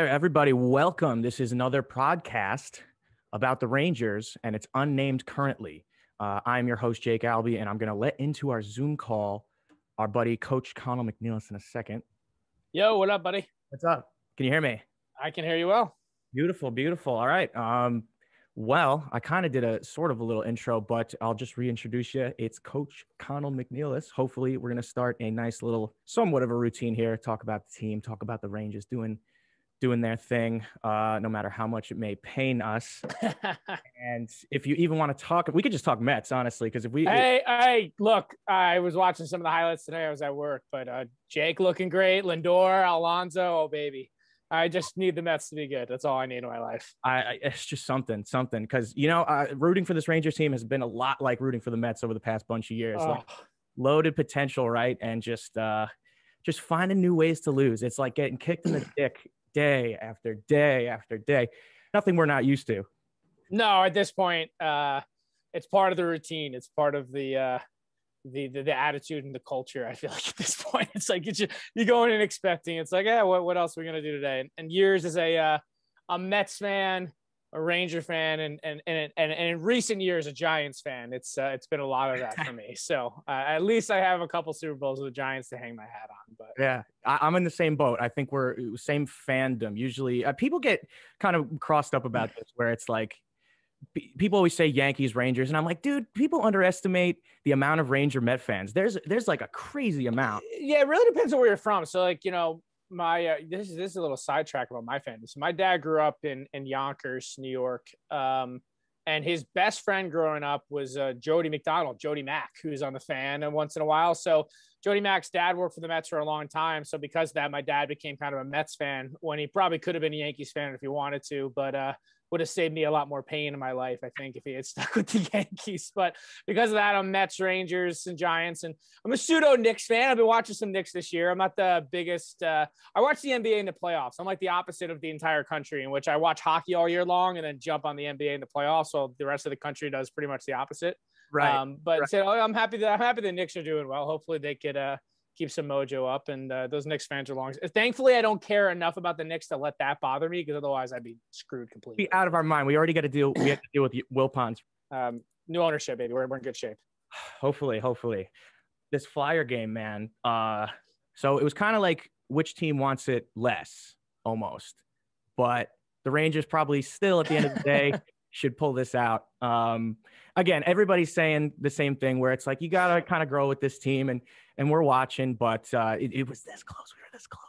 Right, everybody, welcome. This is another podcast about the Rangers, and it's unnamed currently. Uh, I'm your host, Jake Albee, and I'm going to let into our Zoom call our buddy, Coach Connell McNeilis, in a second. Yo, what up, buddy? What's up? Can you hear me? I can hear you well. Beautiful, beautiful. All right. Um, well, I kind of did a sort of a little intro, but I'll just reintroduce you. It's Coach Connell McNeilis. Hopefully, we're going to start a nice little, somewhat of a routine here. Talk about the team, talk about the Rangers doing doing their thing, uh, no matter how much it may pain us. and if you even want to talk, we could just talk Mets, honestly, because if we, hey, hey, look, I was watching some of the highlights today. I was at work, but uh, Jake looking great, Lindor, Alonso, oh baby. I just need the Mets to be good. That's all I need in my life. I, I it's just something, something. Because you know, uh, rooting for this Rangers team has been a lot like rooting for the Mets over the past bunch of years. Oh. Like loaded potential, right? And just, uh, just finding new ways to lose. It's like getting kicked in the dick day after day after day. Nothing we're not used to. No, at this point, uh, it's part of the routine. It's part of the, uh, the, the the attitude and the culture. I feel like at this point, it's like just, you go in and expecting. It's like, yeah, what, what else are we gonna do today? And, and years as a uh, a Mets fan, a Ranger fan, and and and and, and in recent years a Giants fan. It's uh, it's been a lot of that for me. So uh, at least I have a couple Super Bowls with the Giants to hang my hat on. But Yeah, I, I'm in the same boat. I think we're same fandom. Usually, uh, people get kind of crossed up about this, where it's like people always say Yankees, Rangers, and I'm like, dude, people underestimate the amount of Ranger Met fans. There's there's like a crazy amount. yeah, it really depends on where you're from. So like you know. My uh, this is this is a little sidetrack about my family. So my dad grew up in in Yonkers, New York, um, and his best friend growing up was uh, Jody McDonald, Jody Mack, who's on the fan and once in a while. So Jody Mack's dad worked for the Mets for a long time. So because of that, my dad became kind of a Mets fan when he probably could have been a Yankees fan if he wanted to, but uh, would have saved me a lot more pain in my life, I think, if he had stuck with the Yankees. But because of that, I'm Mets, Rangers, and Giants, and I'm a pseudo Knicks fan. I've been watching some Knicks this year. I'm not the biggest. Uh, I watch the NBA in the playoffs. I'm like the opposite of the entire country, in which I watch hockey all year long and then jump on the NBA in the playoffs. So the rest of the country does pretty much the opposite. Right. Um, but right. so I'm happy that I'm happy the Knicks are doing well. Hopefully they could uh, keep some mojo up, and uh, those Knicks fans are long. Thankfully, I don't care enough about the Knicks to let that bother me, because otherwise I'd be screwed completely. Be out of our mind. We already got to deal. We have to deal with Wilpons. Um, new ownership, baby. We're, we're in good shape. Hopefully, hopefully, this Flyer game, man. Uh, so it was kind of like which team wants it less, almost. But the Rangers probably still, at the end of the day, should pull this out. Um, again, everybody's saying the same thing, where it's like you gotta kind of grow with this team, and and we're watching, but uh, it, it was this close. We were this close.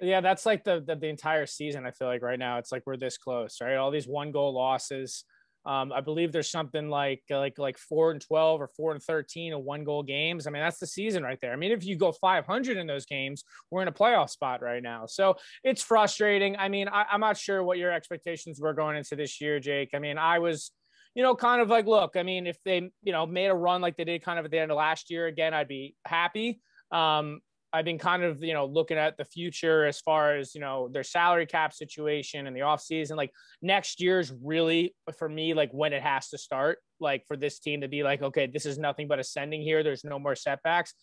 Yeah, that's like the, the the entire season. I feel like right now it's like we're this close, right? All these one goal losses. Um, I believe there's something like like like four and twelve or four and thirteen of one goal games. I mean, that's the season right there. I mean, if you go 500 in those games, we're in a playoff spot right now. So it's frustrating. I mean, I, I'm not sure what your expectations were going into this year, Jake. I mean, I was, you know, kind of like, look, I mean, if they, you know, made a run like they did kind of at the end of last year again, I'd be happy. Um, I've been kind of, you know, looking at the future as far as, you know, their salary cap situation and the offseason. Like next year's really for me, like when it has to start, like for this team to be like, okay, this is nothing but ascending here. There's no more setbacks.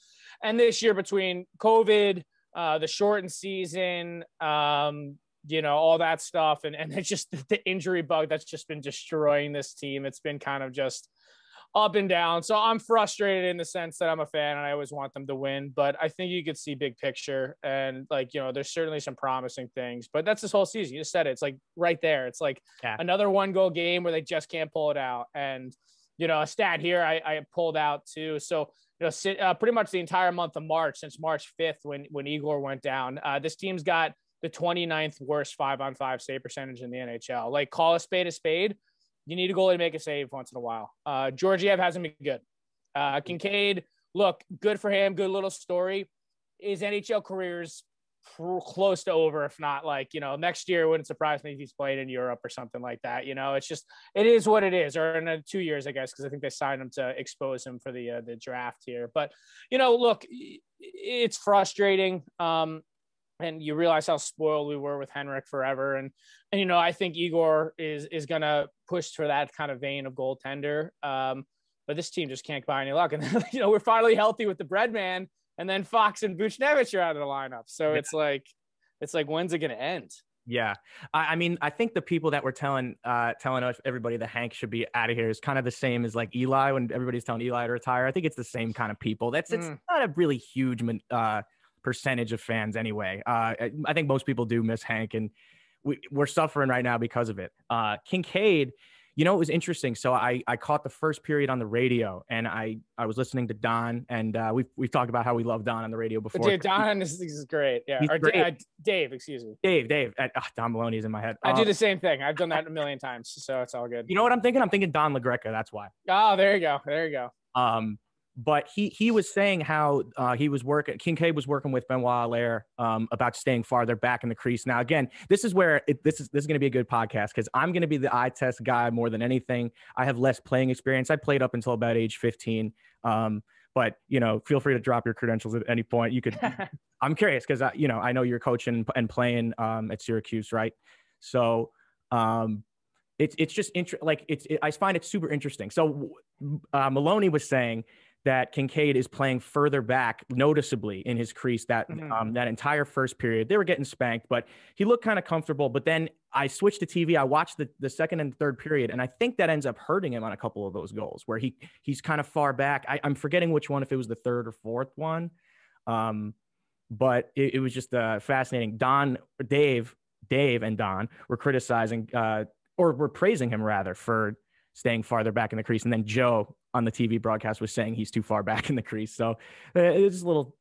And this year between COVID, uh, the shortened season, um, you know, all that stuff. And, and it's just the injury bug that's just been destroying this team. It's been kind of just up and down. So I'm frustrated in the sense that I'm a fan and I always want them to win, but I think you could see big picture and like, you know, there's certainly some promising things, but that's this whole season. You just said it. It's like right there. It's like Yeah. another one goal game where they just can't pull it out. And, you know, a stat here I, I pulled out too. So, you know, uh, pretty much the entire month of March since March 5th when, when Igor went down, uh, this team's got the 29th worst five on five save percentage in the NHL. Like call a spade a spade. You need a goalie to make a save once in a while. Uh, Georgiev hasn't been good. Uh, Kinkaid, look, good for him. Good little story. His NHL career's close to over, if not like, you know, next year wouldn't surprise me if he's played in Europe or something like that. You know, it's just, it is what it is, or in uh, two years, I guess, because I think they signed him to expose him for the, uh, the draft here. But, you know, look, it's frustrating. Um, and you realize how spoiled we were with Henrik forever. And, and, you know, I think Igor is, is going to push for that kind of vein of goaltender. Um, but this team just can't buy any luck. And, then, you know, we're finally healthy with the bread man and then Fox and Buchnevich are out of the lineup. So Yeah. it's like, it's like, when's it going to end? Yeah, I, I, mean, I think the people that were telling uh, telling everybody that Hank should be out of here is kind of the same as like Eli when everybody's telling Eli to retire. I think it's the same kind of people. That's it's mm. not a really huge uh, percentage of fans anyway. Uh, I think most people do miss Hank, and we, we're suffering right now because of it. Uh, Kinkaid you know, it was interesting. So I, I caught the first period on the radio and I, I was listening to Don and uh, we've, we've talked about how we love Don on the radio before. Dude, Don is, is great. Yeah. or great. Uh, Dave, excuse me. Dave, Dave. Uh, Don Maloney is in my head. I do uh, the same thing. I've done that a million times. So it's all good. You know what I'm thinking? I'm thinking Don LaGreca. That's why. Oh, there you go. There you go. Um, but he he was saying how uh, he was working. Kinkaid was working with Benoit Allaire um, about staying farther back in the crease. Now, again, this is where it, this is this is going to be a good podcast because I'm going to be the eye test guy more than anything. I have less playing experience. I played up until about age 15. Um, but you know, feel free to drop your credentials at any point. You could. I'm curious because you know I know you're coaching and playing um, at Syracuse, right? So um, it's it's just interesting. Like it's it, I find it super interesting. So uh, Maloney was saying that Kinkaid is playing further back noticeably in his crease that mm-hmm. um, that entire first period. They were getting spanked, but he looked kind of comfortable. But then I switched to TV. I watched the, the second and third period, and I think that ends up hurting him on a couple of those goals where he he's kind of far back. I, am forgetting which one, if it was the third or fourth one. Um, but it, it was just uh, fascinating. Don, Dave, Dave, and Don were criticizing uh, or were praising him rather for staying farther back in the crease, and then Joe on the TV broadcast was saying he's too far back in the crease. So uh, it's a little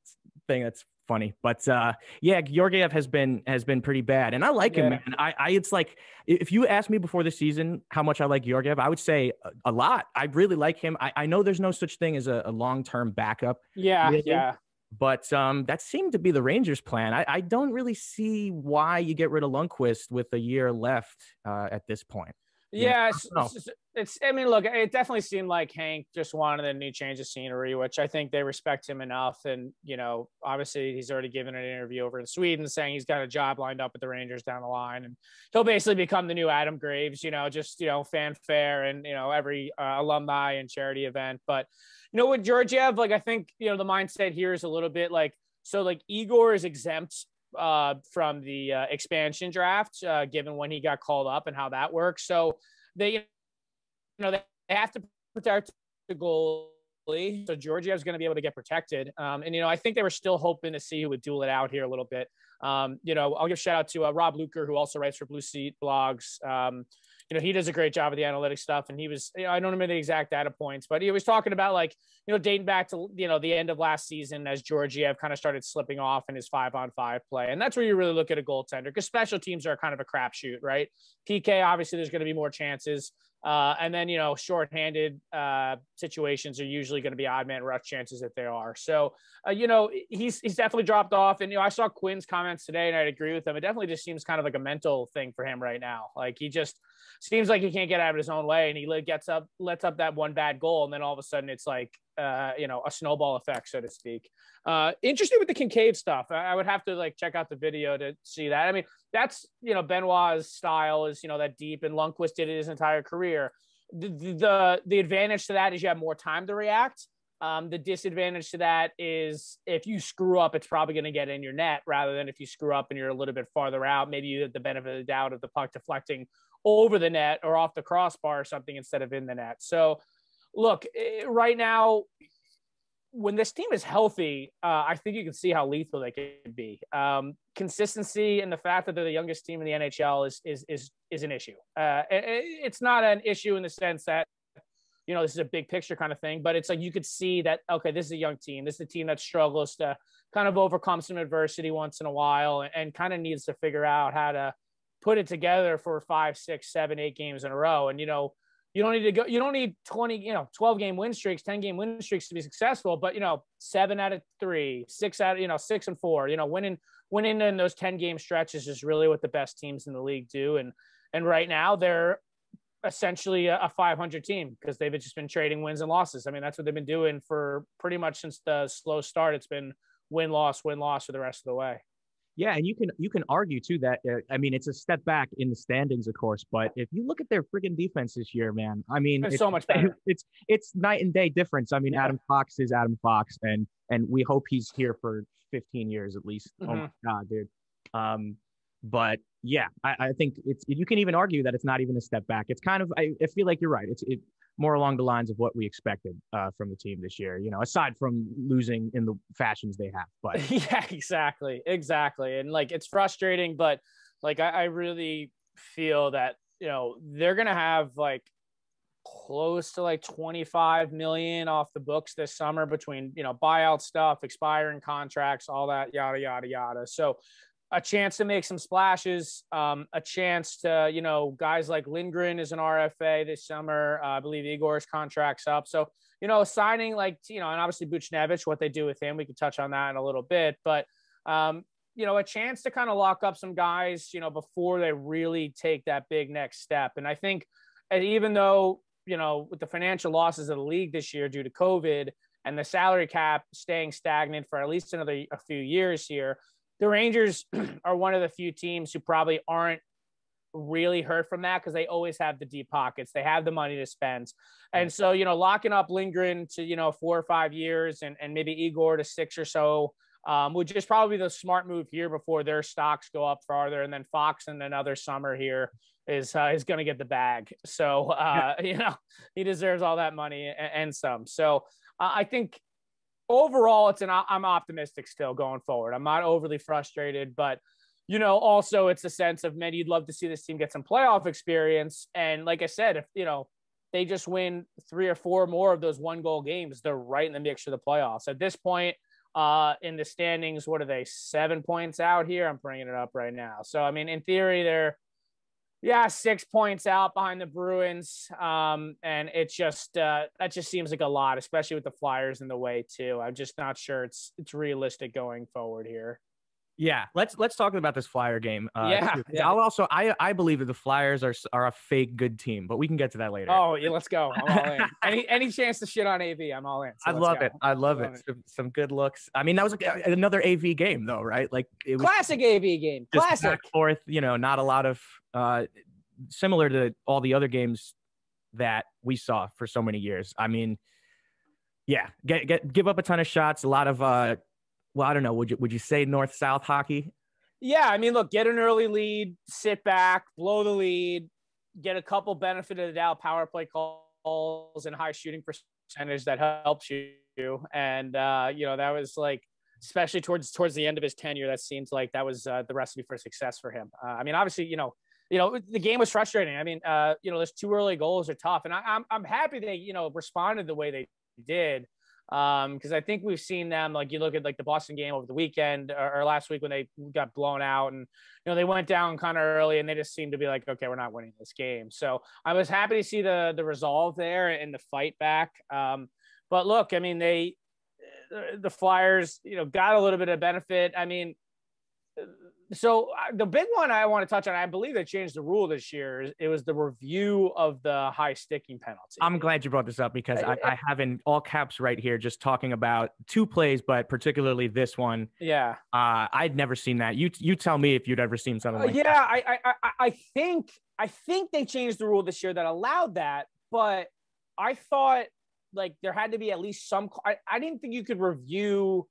thing that's funny. But uh, yeah, Georgiev has been has been pretty bad, and I like yeah. him, man. I, I it's like if you asked me before the season how much I like Georgiev, I would say a, a lot. I really like him. I, I know there's no such thing as a, a long term backup. Yeah, really, yeah. But um, that seemed to be the Rangers' plan. I, I don't really see why you get rid of Lundqvist with a year left uh, at this point. Yeah, it's, it's, I mean, look, it definitely seemed like Hank just wanted a new change of scenery, which I think they respect him enough. And you know, obviously, he's already given an interview over in Sweden saying he's got a job lined up with the Rangers down the line, and he'll basically become the new Adam Graves. You know, just you know, fanfare and you know, every uh, alumni and charity event. But you know, with Georgiev, like I think you know, the mindset here is a little bit like so, like Igor is exempt uh, from the uh, expansion draft, uh, given when he got called up and how that works. So they, you know, they have to protect the goalie. So Georgiev is going to be able to get protected. Um, and, you know, I think they were still hoping to see who would duel it out here a little bit. Um, you know, I'll give shout out to uh, Rob Luker, who also writes for Blue Seat blogs. Um, you know, he does a great job of the analytics stuff. And he was, you know, I don't remember the exact data points, but he was talking about like, you know, dating back to, you know, the end of last season as Georgiev kind of started slipping off in his five on five play. And that's where you really look at a goaltender because special teams are kind of a crapshoot, right? PK, obviously, there's going to be more chances. Uh, and then, you know, shorthanded uh, situations are usually going to be odd man rush chances if they are. So, uh, you know, he's, he's definitely dropped off. And, you know, I saw Quinn's comments today and I'd agree with him. It definitely just seems kind of like a mental thing for him right now. Like he just seems like he can't get out of his own way and he gets up, lets up that one bad goal. And then all of a sudden it's like, uh, you know, a snowball effect, so to speak. Uh, interesting with the Kinkaid stuff. I, I would have to like check out the video to see that. I mean, that's you know Benoit's style is you know that deep, and Lundqvist did it his entire career. The, the the advantage to that is you have more time to react. Um, the disadvantage to that is if you screw up, it's probably going to get in your net rather than if you screw up and you're a little bit farther out. Maybe you have the benefit of the doubt of the puck deflecting over the net or off the crossbar or something instead of in the net. So, look, eh, right now, when this team is healthy, uh, I think you can see how lethal they can be. Um, consistency and the fact that they're the youngest team in the NHL is is is is an issue. Uh, it, it's not an issue in the sense that you know this is a big picture kind of thing, but it's like you could see that okay, this is a young team. This is a team that struggles to kind of overcome some adversity once in a while and, and kind of needs to figure out how to put it together for five, six, seven, eight games in a row. And you know you don't need to go you don't need 20 you know 12 game win streaks 10 game win streaks to be successful but you know seven out of three six out of you know six and four you know winning winning in those 10 game stretches is really what the best teams in the league do. And and right now they're essentially a, a 500 team because they've just been trading wins and losses. I mean that's what they've been doing for pretty much since the slow start. It's been win loss win loss for the rest of the way yeah, and you can you can argue too that uh, I mean it's a step back in the standings, of course, but if you look at their friggin' defense this year, man, I mean it's, it's so much better. It's it's night and day difference. I mean, yeah. Adam Fox is Adam Fox, and and we hope he's here for 15 years at least. Oh mm-hmm. Oh my god, dude. Um, but yeah, I, I, think it's you can even argue that it's not even a step back. It's kind of I, I feel like you're right. It's it more along the lines of what we expected uh, from the team this year. You know, aside from losing in the fashions they have. But yeah, exactly, exactly, and like it's frustrating, but like I, I really feel that you know they're gonna have like close to like 25 million off the books this summer between you know buyout stuff expiring contracts all that yada yada yada so a chance to make some splashes, um, a chance to, you know, guys like Lindgren is an RFA this summer. Uh, I believe Igor's contract's up. So, you know, signing like, you know, and obviously Buchnevich, what they do with him, we can touch on that in a little bit. But, um, you know, a chance to kind of lock up some guys, you know, before they really take that big next step. And I think, even though, you know, with the financial losses of the league this year due to COVID and the salary cap staying stagnant for at least another a few years here, the Rangers are one of the few teams who probably aren't really hurt from that because they always have the deep pockets. They have the money to spend. And so, you know, locking up Lindgren to, you know, four or five years and, and maybe Igor to six or so um, would just probably be the smart move here before their stocks go up farther. And then Fox in another summer here is uh, is going to get the bag. So, uh, you know, he deserves all that money and, and some. So uh, I think overall, it's an I'm optimistic still going forward. I'm not overly frustrated, but you know, also it's a sense of man, you'd love to see this team get some playoff experience. And like I said, if you know they just win three or four more of those one goal games, they're right in the mix for the playoffs. At this point, uh, in the standings, what are they? Seven points out here. I'm bringing it up right now. So I mean, in theory, they're yeah, six points out behind the Bruins. Um, and it just uh, that just seems like a lot, especially with the Flyers in the way too. I'm just not sure it's it's realistic going forward here. Yeah, let's let's talk about this Flyer game. Uh, yeah, yeah. I'll also I I believe that the Flyers are are a fake good team, but we can get to that later. Oh yeah, let's go. I'm all in. any any chance to shit on AV, I'm all in. So I love go. it. I love, it. it. Some, some, good looks. I mean, that was another AV game though, right? Like it was classic AV game. Classic. Back forth. You know, not a lot of uh, similar to all the other games that we saw for so many years. I mean, yeah, get get give up a ton of shots, a lot of uh well, I don't know. Would you would you say north south hockey? Yeah, I mean, look, get an early lead, sit back, blow the lead, get a couple benefit of the doubt power play calls and high shooting percentage that helps you. And uh, you know, that was like especially towards towards the end of his tenure, that seems like that was uh, the recipe for success for him. Uh, I mean, obviously, you know, you know, the game was frustrating. I mean, uh, you know, those two early goals are tough, and I, I'm I'm happy they you know responded the way they did because um, I think we've seen them like you look at like the Boston game over the weekend or, or, last week when they got blown out and you know they went down kind of early and they just seemed to be like okay we're not winning this game so I was happy to see the the resolve there and the fight back um, but look I mean they the Flyers you know got a little bit of benefit I mean so uh, the big one I want to touch on, I believe they changed the rule this year. It was the review of the high sticking penalty. I'm glad you brought this up because I, I have in all caps right here just talking about two plays, but particularly this one. Yeah, uh, I'd never seen that. You you tell me if you'd ever seen something like uh, yeah, that. Yeah, I, I I think I think they changed the rule this year that allowed that, but I thought like there had to be at least some. I, I didn't think you could review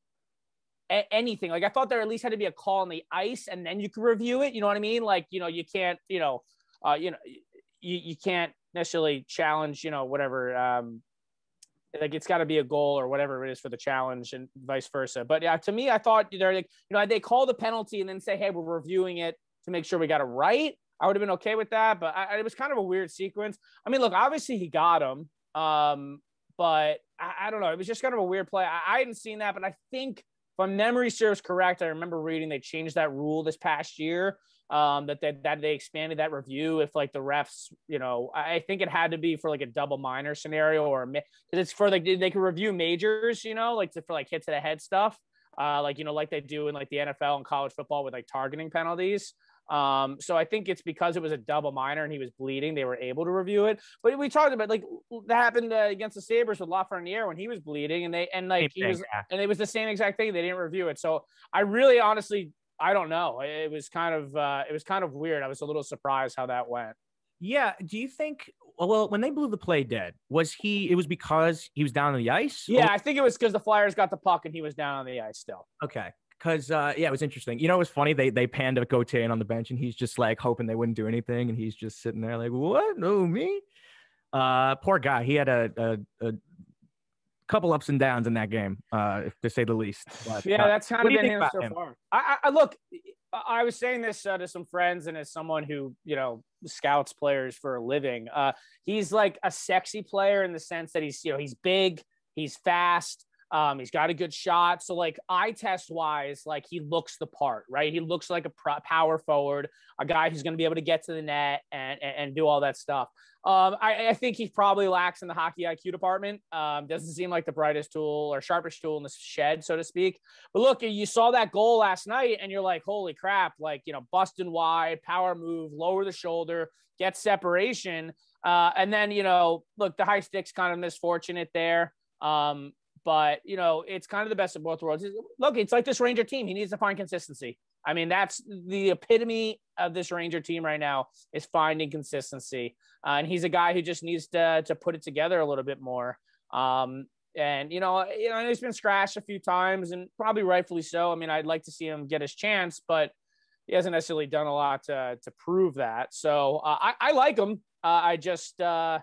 a- anything. Like I thought there at least had to be a call on the ice, and then you could review it. You know what I mean? Like you know, you can't, you know, uh, you know, you, you can't necessarily challenge, you know, whatever. Um, like it's got to be a goal or whatever it is for the challenge, and vice versa. But yeah, to me, I thought they're like, you know, they call the penalty and then say, hey, we're reviewing it to make sure we got it right. I would have been okay with that, but I, it was kind of a weird sequence. I mean, look, obviously he got him, um, but I, I, don't know. It was just kind of a weird play. I, I hadn't seen that, but I think my memory serves correct, I remember reading they changed that rule this past year. Um, that they, that they expanded that review if like the refs, you know, I think it had to be for like a double minor scenario or because it's for like they could review majors, you know, like for like hit to the head stuff, uh, like you know, like they do in like the NFL and college football with like targeting penalties. Um, so I think it's because it was a double minor and he was bleeding, they were able to review it. But we talked about like that happened uh, against the Sabres with Lafreniere when he was bleeding, and they and like he was, and it was the same exact thing. They didn't review it. So I really, honestly, I don't know. It was kind of uh, it was kind of weird. I was a little surprised how that went. Yeah. Do you think? Well, when they blew the play dead, was he? It was because he was down on the ice. Yeah, or? I think it was because the Flyers got the puck and he was down on the ice still. Okay, Because uh, yeah, it was interesting. You know, it was funny. They they panned to Gauthier on the bench, and he's just like hoping they wouldn't do anything, and he's just sitting there like, "What? No, me." Uh, poor guy. He had a, a, a couple ups and downs in that game, uh, to say the least. But, yeah, uh, that's kind of been him so him? far. I, I, look. I was saying this uh, to some friends, and as someone who you know scouts players for a living, uh, he's like a sexy player in the sense that he's you know he's big, he's fast, um, he's got a good shot. So like eye test wise, like he looks the part, right? He looks like a pro- power forward, a guy who's going to be able to get to the net and, and, and do all that stuff. Um, I, I, think he probably lacks in the hockey IQ department. Um, doesn't seem like the brightest tool or sharpest tool in the shed, so to speak. But look, you saw that goal last night, and you're like, holy crap! Like you know, busting wide, power move, lower the shoulder, get separation, uh, and then you know, look, the high stick's kind of misfortunate there. Um, but you know, it's kind of the best of both worlds. Look, it's like this Ranger team. He needs to find consistency. I mean, that's the epitome of this Ranger team right now is finding consistency. Uh, and he's a guy who just needs to to put it together a little bit more. Um, and you know, you know, he's been scratched a few times, and probably rightfully so. I mean, I'd like to see him get his chance, but he hasn't necessarily done a lot to to prove that. So uh, I, I like him. Uh, I just, uh,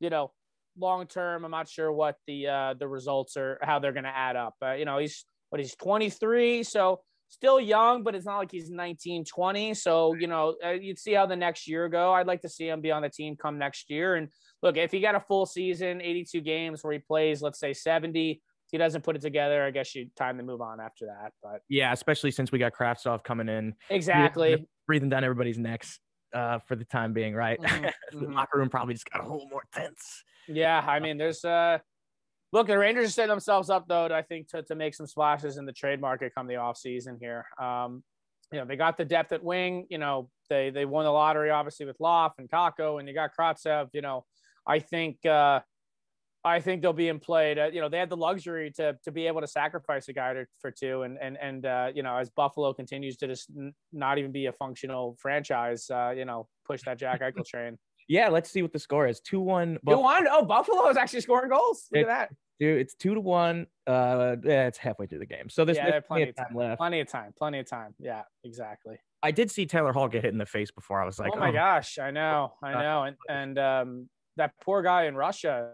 you know, long term, I'm not sure what the uh, the results are, how they're going to add up. Uh, you know, he's what he's 23, so still young, but it's not like he's 19, 20. So you know, uh, you'd see how the next year go. I'd like to see him be on the team come next year. And look, if he got a full season, 82 games where he plays, let's say 70. He doesn't put it together. I guess you time to move on after that. But yeah, especially since we got Kravtsov coming in, exactly breathing down everybody's necks uh, for the time being, right? Mm-hmm. the mm-hmm. locker room probably just got a little more tense. Yeah, I mean, there's uh look, the Rangers are setting themselves up though, to, I think, to, to make some splashes in the trade market come the off season here. Um, you know, they got the depth at wing. You know, they they won the lottery obviously with Loff and Kakko, and you got Kravtsov. You know, I think uh, I think they'll be in play. To, you know, they had the luxury to to be able to sacrifice a guy to, for two, and and and uh, you know, as Buffalo continues to just n- not even be a functional franchise, uh, you know, push that Jack Eichel train. Yeah, let's see what the score is. Two one. Two one. Oh, Buffalo is actually scoring goals. Look it, at that. Dude, it's two to one. Uh, yeah, it's halfway through the game, so there's, yeah, there's plenty, of time, left. Plenty of time. Plenty of time. Yeah, exactly. I did see Taylor Hall get hit in the face before. I was like, oh my oh. gosh, I know, I know, and and um, that poor guy in Russia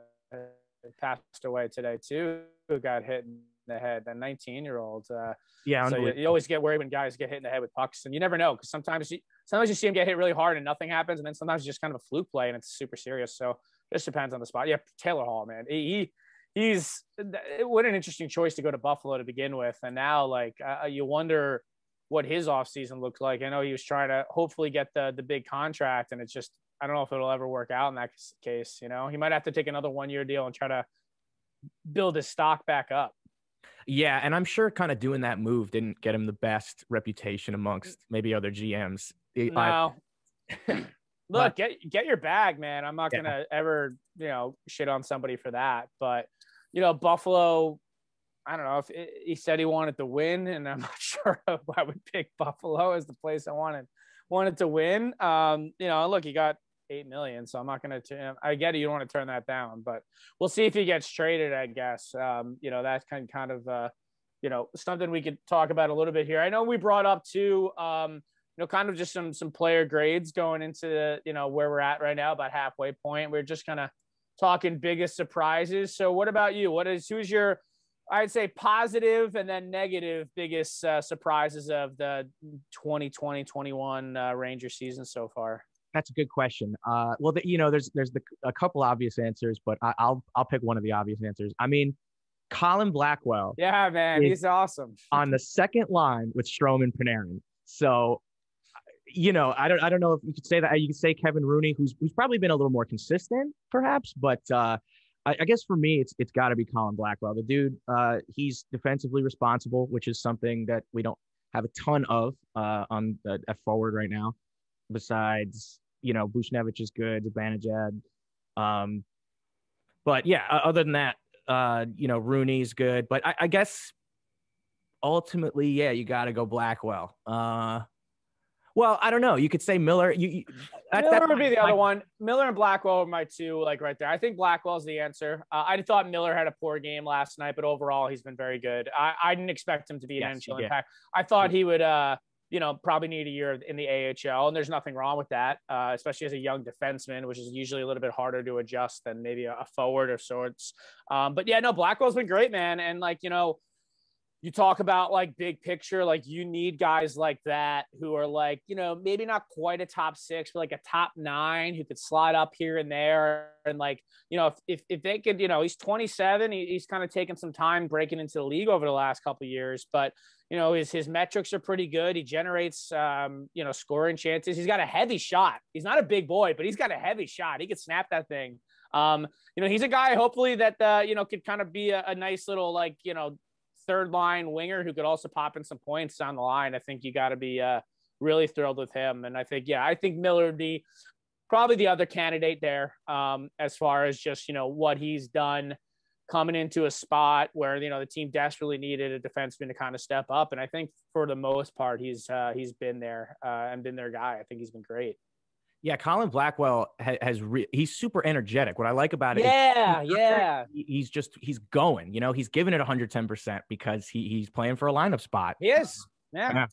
passed away today too, who got hit in the head. That 19 year old. Uh, yeah, so you, you, always get worried when guys get hit in the head with pucks, and you never know because sometimes you sometimes you see him get hit really hard and nothing happens, and then sometimes it's just kind of a fluke play and it's super serious. So it just depends on the spot. Yeah, Taylor Hall, man, he, he's what an interesting choice to go to Buffalo to begin with, and now like uh, you wonder what his offseason looked like. I know he was trying to hopefully get the the big contract, and it's just I don't know if it'll ever work out in that case. You know, he might have to take another one year deal and try to build his stock back up. Yeah, and I'm sure kind of doing that move didn't get him the best reputation amongst maybe other GMs. No. Look, get get your bag, man. I'm not yeah. gonna ever, you know, shit on somebody for that. But you know, Buffalo. I don't know if it, he said he wanted to win, and I'm not sure if I would pick Buffalo as the place I wanted wanted to win. Um, you know, look, he got eight million, so I'm not gonna. I get it, you don't want to turn that down, but we'll see if he gets traded. I guess. Um, you know, that's kind kind of uh, you know something we could talk about a little bit here. I know we brought up too. Um, you know, kind of just some some player grades going into the, you know where we're at right now, about halfway point. We're just kind of talking biggest surprises. So, what about you? What is who's your I'd say positive and then negative biggest uh, surprises of the 2020 21 uh, Ranger season so far? That's a good question. Uh, well, the, you know, there's there's the, a couple obvious answers, but I, will I'll pick one of the obvious answers. I mean, Colin Blackwell. Yeah, man, he's awesome. on the second line with Strome and Panarin. So, you know, I don't I don't know if you could say that. You could say Kevin Rooney, who's who's probably been a little more consistent, perhaps, but uh, I, I guess for me, it's it's got to be Colin Blackwell. The dude, uh, he's defensively responsible, which is something that we don't have a ton of uh, on the F forward right now. Besides, you know, Buchnevich is good, Zibanejad. Um, but yeah, other than that, uh, you know, Rooney's good. But I, I guess ultimately, yeah, you got to go Blackwell. Uh, Well, I don't know. You could say Miller. You, you that, Miller would be the other one. Miller and Blackwell are my two, like right there. I think Blackwell's the answer. Uh, I thought Miller had a poor game last night, but overall he's been very good. I, I didn't expect him to be an yes, NHL impact. I thought he would, uh, you know, probably need a year in the AHL, and there's nothing wrong with that, uh, especially as a young defenseman, which is usually a little bit harder to adjust than maybe a, a forward of sorts. Um, but yeah, no, Blackwell's been great, man, and like you know you talk about like big picture, like you need guys like that who are like, you know, maybe not quite a top six, but like a top nine who could slide up here and there. And like, you know, if, if, if they could, you know, he's 27, he, he's kind of taken some time breaking into the league over the last couple years, but you know, his, his metrics are pretty good. He generates, um, you know, scoring chances. He's got a heavy shot. He's not a big boy, but he's got a heavy shot. He could snap that thing. Um, you know, he's a guy hopefully that, uh, you know, could kind of be a, a nice little, like, you know, third line winger who could also pop in some points down the line. I think you got to be uh, really thrilled with him. And I think, yeah, I think Miller would be probably the other candidate there um, as far as just, you know, what he's done coming into a spot where, you know, the team desperately needed a defenseman to kind of step up. And I think for the most part, he's, uh, he's been there uh, and been their guy. I think he's been great. Yeah, Colin Blackwell has, has re- he's super energetic. What I like about it, yeah, yeah, he's just he's going. You know, he's giving it 110 percent because he he's playing for a lineup spot. He is. Yeah. yeah.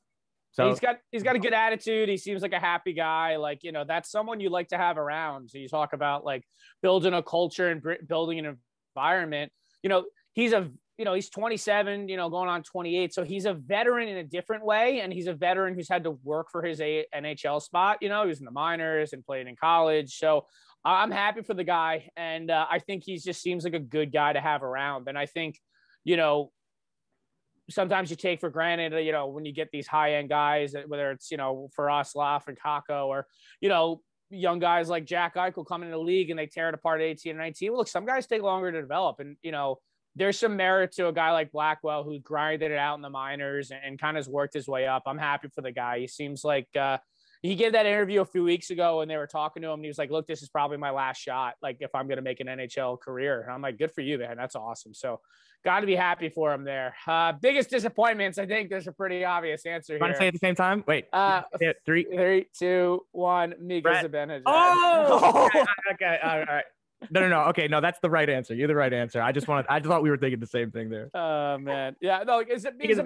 So he's got he's got a good attitude. He seems like a happy guy. Like you know, that's someone you like to have around. So you talk about like building a culture and building an environment. You know, he's a you know, he's 27, you know, going on 28. So he's a veteran in a different way. And he's a veteran who's had to work for his a- NHL spot. You know, he was in the minors and played in college. So I'm happy for the guy. And uh, I think he just seems like a good guy to have around. And I think, you know, sometimes you take for granted, you know, when you get these high end guys, whether it's, you know, for us, and Kakko, or, you know, young guys like Jack Eichel coming in the league and they tear it apart at 18 and 19. Well, look, some guys take longer to develop. And, you know, there's some merit to a guy like Blackwell who grinded it out in the minors and, and kind of worked his way up. I'm happy for the guy. He seems like uh, he gave that interview a few weeks ago and they were talking to him and he was like, look, this is probably my last shot. Like if I'm going to make an NHL career. And I'm like, good for you, man. That's awesome. So got to be happy for him there. Uh, biggest disappointments. I think there's a pretty obvious answer here. Want to say at the same time? Wait, uh, three, three, two, one. Mika Zibanejad. Oh, okay. okay. All right. No, no, no. Okay, no, that's the right answer. You're the right answer. I just wanted. I just thought we were thinking the same thing there. Oh man, yeah. No, is it because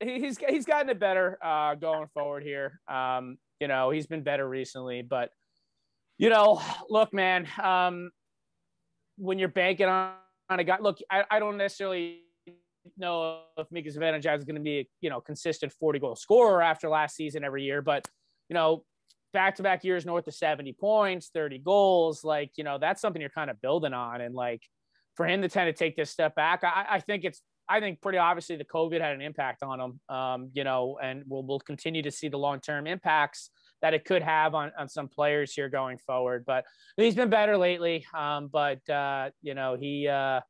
he's he's gotten it better uh, going forward here. Um, you know, he's been better recently, but you know, look, man. Um, when you're banking on, on a guy, look, I, I don't necessarily know if Mika Zibanejad is going to be a you know consistent 40 goal scorer after last season every year, but you know back to back years north of 70 points, 30 goals. Like, you know, that's something you're kind of building on. And like for him to tend to take this step back, I, I think it's, I think pretty obviously the COVID had an impact on him, um, you know, and we'll, we'll continue to see the long term impacts that it could have on, on some players here going forward. But he's been better lately. Um, but, uh, you know, he, uh,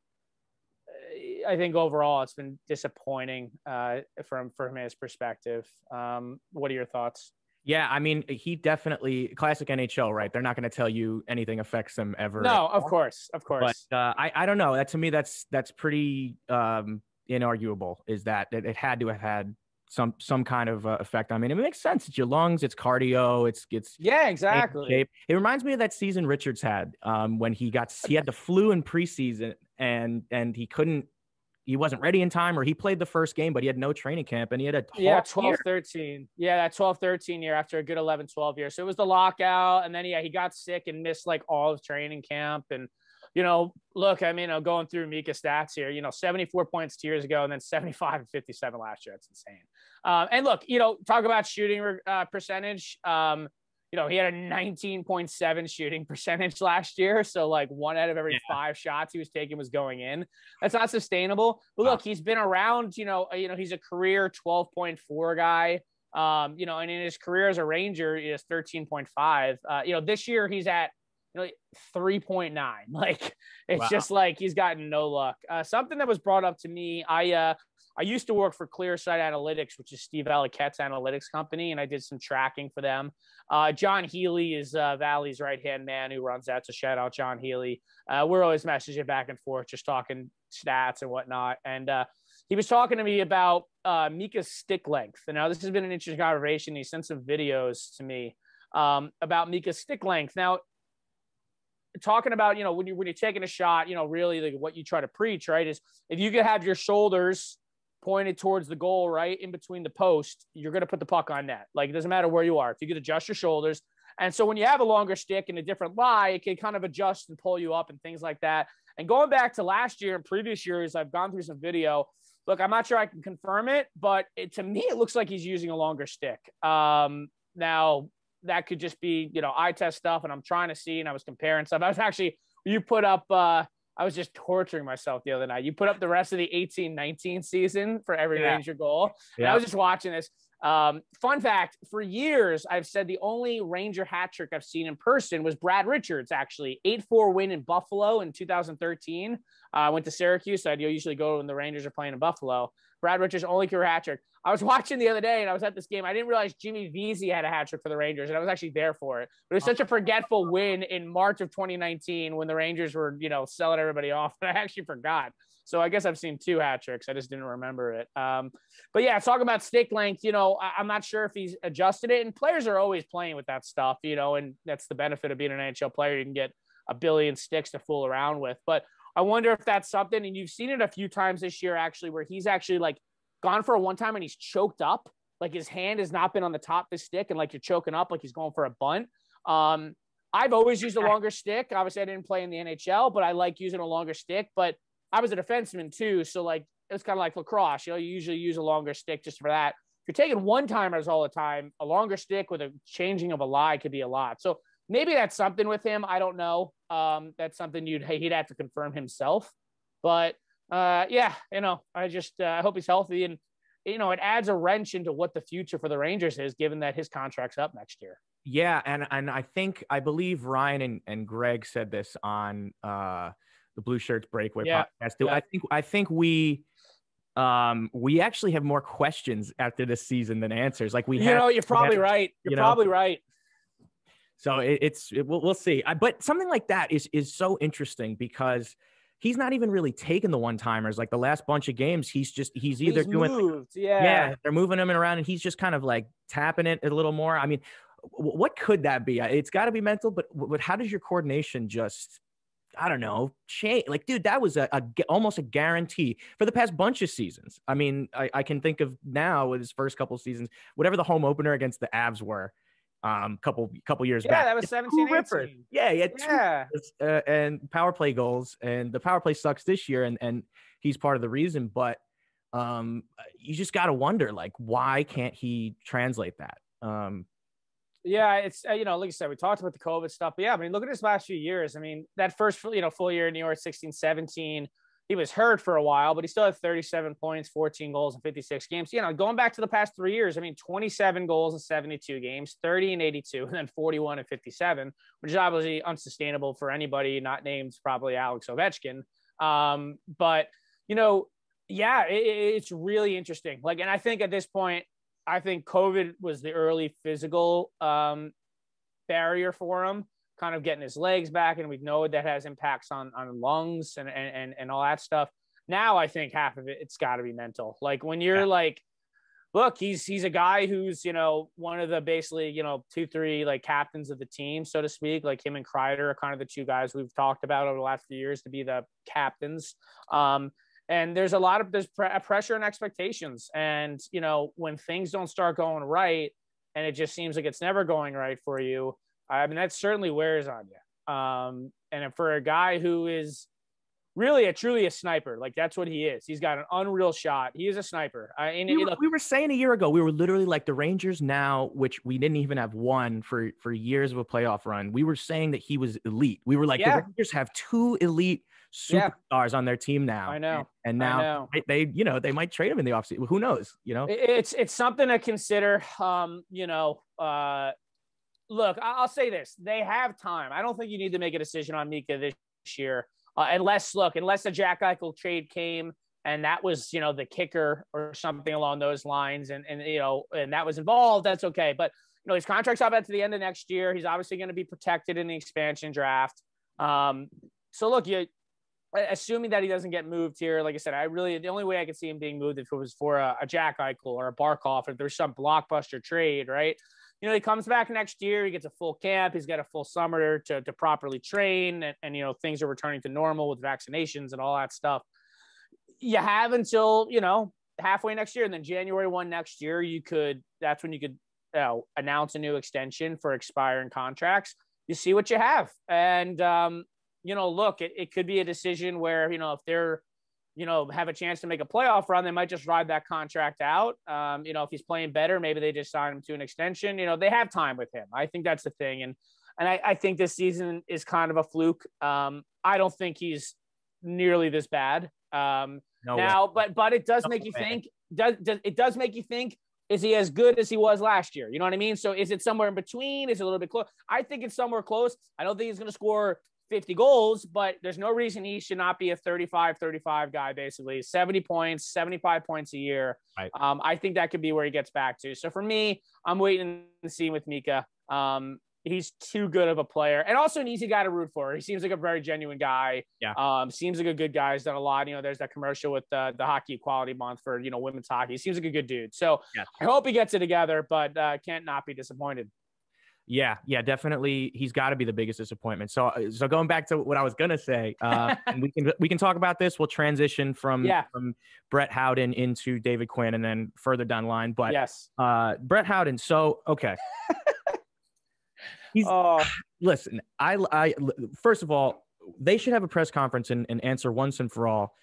I think overall it's been disappointing uh, from from his perspective. Um, what are your thoughts? Yeah, I mean, he definitely classic NHL, right? They're not going to tell you anything affects him ever. No, of course, of course. But uh, I, I don't know. That to me, that's that's pretty um, inarguable. Is that it, it had to have had some some kind of uh, effect. I mean, it makes sense. It's your lungs, it's cardio, it's it's yeah, exactly. It reminds me of that season Richards had um, when he got he had the flu in preseason and and he couldn't he wasn't ready in time or he played the first game but he had no training camp and he had a yeah 12 year. 13 yeah that 12 13 year after a good 11 12 year so it was the lockout and then yeah he got sick and missed like all of training camp and you know look i mean i'm going through mika stats here you know 74 points two years ago and then 75 and 57 last year. That's insane. Um, and look you know talk about shooting uh, percentage. Um, you know, he had a 19.7 shooting percentage last year. So like one out of every yeah. five shots he was taking was going in. That's not sustainable. But look, wow. he's been around, you know, you know, he's a career 12.4 guy. Um, you know, and in his career as a Ranger, he is 13.5. Uh, you know, this year he's at know, 3.9. Like it's wow. just like he's gotten no luck. Uh, something that was brought up to me, I uh I used to work for ClearSight Analytics, which is Steve Valiquette's analytics company, and I did some tracking for them. Uh, John Healy is uh, Valley's right hand man who runs that. So shout out John Healy. Uh, we're always messaging back and forth, just talking stats and whatnot. And uh, he was talking to me about uh, Mika's stick length. And now this has been an interesting conversation. He sent some videos to me um, about Mika's stick length. Now, talking about you know when you when you're taking a shot, you know really like what you try to preach, right? Is if you could have your shoulders pointed towards the goal, right in between the post, you're going to put the puck on net. Like it doesn't matter where you are. If you could adjust your shoulders, and so when you have a longer stick and a different lie, it can kind of adjust and pull you up and things like that. And going back to last year and previous years, I've gone through some video. Look, I'm not sure I can confirm it, but it, to me, it looks like he's using a longer stick. Um, now, that could just be, you know, eye test stuff, and I'm trying to see, and I was comparing stuff. I was actually, you put up, uh, I was just torturing myself the other night. You put up the rest of the 18 19 season for every yeah. Ranger goal. Yeah. And I was just watching this. Um, fun fact for years, I've said the only Ranger hat trick I've seen in person was Brad Richards, actually. 8 4 win in Buffalo in 2013. I uh, went to Syracuse. So I usually go when the Rangers are playing in Buffalo. Brad Richards' only career hat trick. I was watching the other day and I was at this game. I didn't realize Jimmy Vesey had a hat trick for the Rangers, and I was actually there for it. But it was such a forgetful win in March of 2019 when the Rangers were, you know, selling everybody off that I actually forgot. So I guess I've seen two hat tricks. I just didn't remember it. Um, but yeah, talking about stick length, you know, I, am not sure if he's adjusted it. And players are always playing with that stuff, you know, and that's the benefit of being an NHL player. You can get a billion sticks to fool around with. But I wonder if that's something, and you've seen it a few times this year actually, where he's actually like gone for a one time and he's choked up. Like his hand has not been on the top of the stick, and like you're choking up, like he's going for a bunt. Um, I've always used a longer stick. Obviously, I didn't play in the NHL, but I like using a longer stick. But I was a defenseman too, so like it's kind of like lacrosse. You know, you usually use a longer stick just for that. If you're taking one timers all the time, a longer stick with a changing of a lie could be a lot. So maybe that's something with him. I don't know. Um, that's something you'd he'd have to confirm himself. But uh, yeah, you know, I just uh, I hope he's healthy and you know it adds a wrench into what the future for the Rangers is, given that his contract's up next year. Yeah, and and I think I believe Ryan and, and Greg said this on uh the Blue Shirts Breakaway yeah. podcast. Yeah. I think I think we um we actually have more questions after this season than answers. Like we you have, know, you're probably have, right. You're you know? probably right. So it, it's it, we'll, we'll see. I, but something like that is is so interesting because he's not even really taking the one timers. Like the last bunch of games, he's just he's either he's doing yeah yeah they're moving him around and he's just kind of like tapping it a little more. I mean, what could that be? It's got to be mental, but but how does your coordination just I don't know, change. Like, dude, that was a, a, almost a guarantee for the past bunch of seasons. I mean, I, I can think of now with his first couple seasons, whatever the home opener against the Avs were, um, couple couple years yeah, back. Yeah, that was 17, 18. Yeah, yeah, yeah. Uh, and power play goals, and the power play sucks this year, and and he's part of the reason. But um, you just got to wonder, like, why can't he translate that? Um, yeah, it's uh, you know, like I said, we talked about the COVID stuff, but yeah, I mean, look at his last few years. I mean, that first you know full year in New York, 16, 17, he was hurt for a while, but he still had 37 points, 14 goals and 56 games. You know, going back to the past three years, I mean, 27 goals in 72 games, 30 and 82, and then 41 and 57, which is obviously unsustainable for anybody not named probably Alex Ovechkin. Um, but you know, yeah, it, it's really interesting. Like, and I think at this point, I think COVID was the early physical um, barrier for him, kind of getting his legs back, and we know that has impacts on on lungs and and and all that stuff. Now I think half of it it's got to be mental. Like when you're yeah. like, look, he's he's a guy who's you know one of the basically you know two three like captains of the team, so to speak. Like him and Kreider are kind of the two guys we've talked about over the last few years to be the captains. Um, and there's a lot of there's pressure and expectations and you know when things don't start going right and it just seems like it's never going right for you i mean that certainly wears on you um and for a guy who is really a truly a sniper like that's what he is he's got an unreal shot he is a sniper I, and, we, were, we were saying a year ago we were literally like the rangers now which we didn't even have one for for years of a playoff run we were saying that he was elite we were like yeah. the rangers have two elite superstars yeah. on their team now. I know. And now know. They, they, you know, they might trade him in the offseason. Who knows? You know, it's it's something to consider. Um, you know, uh, look, I'll say this: they have time. I don't think you need to make a decision on Mika this year, uh, unless look, unless the Jack Eichel trade came and that was you know the kicker or something along those lines, and and you know, and that was involved. That's okay, but. You know, his contract's up at the end of next year. He's obviously going to be protected in the expansion draft. Um, so look, you assuming that he doesn't get moved here, like I said, I really the only way I could see him being moved if it was for a, a Jack Eichel or a Barkov, if there's some blockbuster trade, right? You know, he comes back next year, he gets a full camp, he's got a full summer to, to properly train, and, and you know, things are returning to normal with vaccinations and all that stuff. You have until, you know, halfway next year, and then January 1 next year, you could that's when you could you know, announce a new extension for expiring contracts. You see what you have. And um, you know, look, it, it could be a decision where, you know, if they're, you know, have a chance to make a playoff run, they might just ride that contract out. Um, you know, if he's playing better, maybe they just sign him to an extension. You know, they have time with him. I think that's the thing. And and I, I think this season is kind of a fluke. Um, I don't think he's nearly this bad. Um, no now, way. but but it does no make you think. Does, does it does make you think? Is he as good as he was last year? You know what I mean? So is it somewhere in between? Is it a little bit close? I think it's somewhere close. I don't think he's going to score 50 goals, but there's no reason he should not be a 35 35 guy, basically 70 points, 75 points a year. Right. Um, I think that could be where he gets back to. So for me, I'm waiting to see with Mika. Um, he's too good of a player and also an easy guy to root for. He seems like a very genuine guy. Yeah. Um, seems like a good guy. He's done a lot. You know, there's that commercial with the, the hockey equality month for, you know, women's hockey. He seems like a good dude. So yeah. I hope he gets it together, but uh, can't not be disappointed. Yeah, yeah, definitely. He's got to be the biggest disappointment. So, uh, so going back to what I was gonna say, uh, we can we can talk about this. We'll transition from yeah. from Brett Howden into David Quinn, and then further down the line. But yes, uh, Brett Howden. So okay, he's oh. listen. I I first of all, they should have a press conference and, and answer once and for all: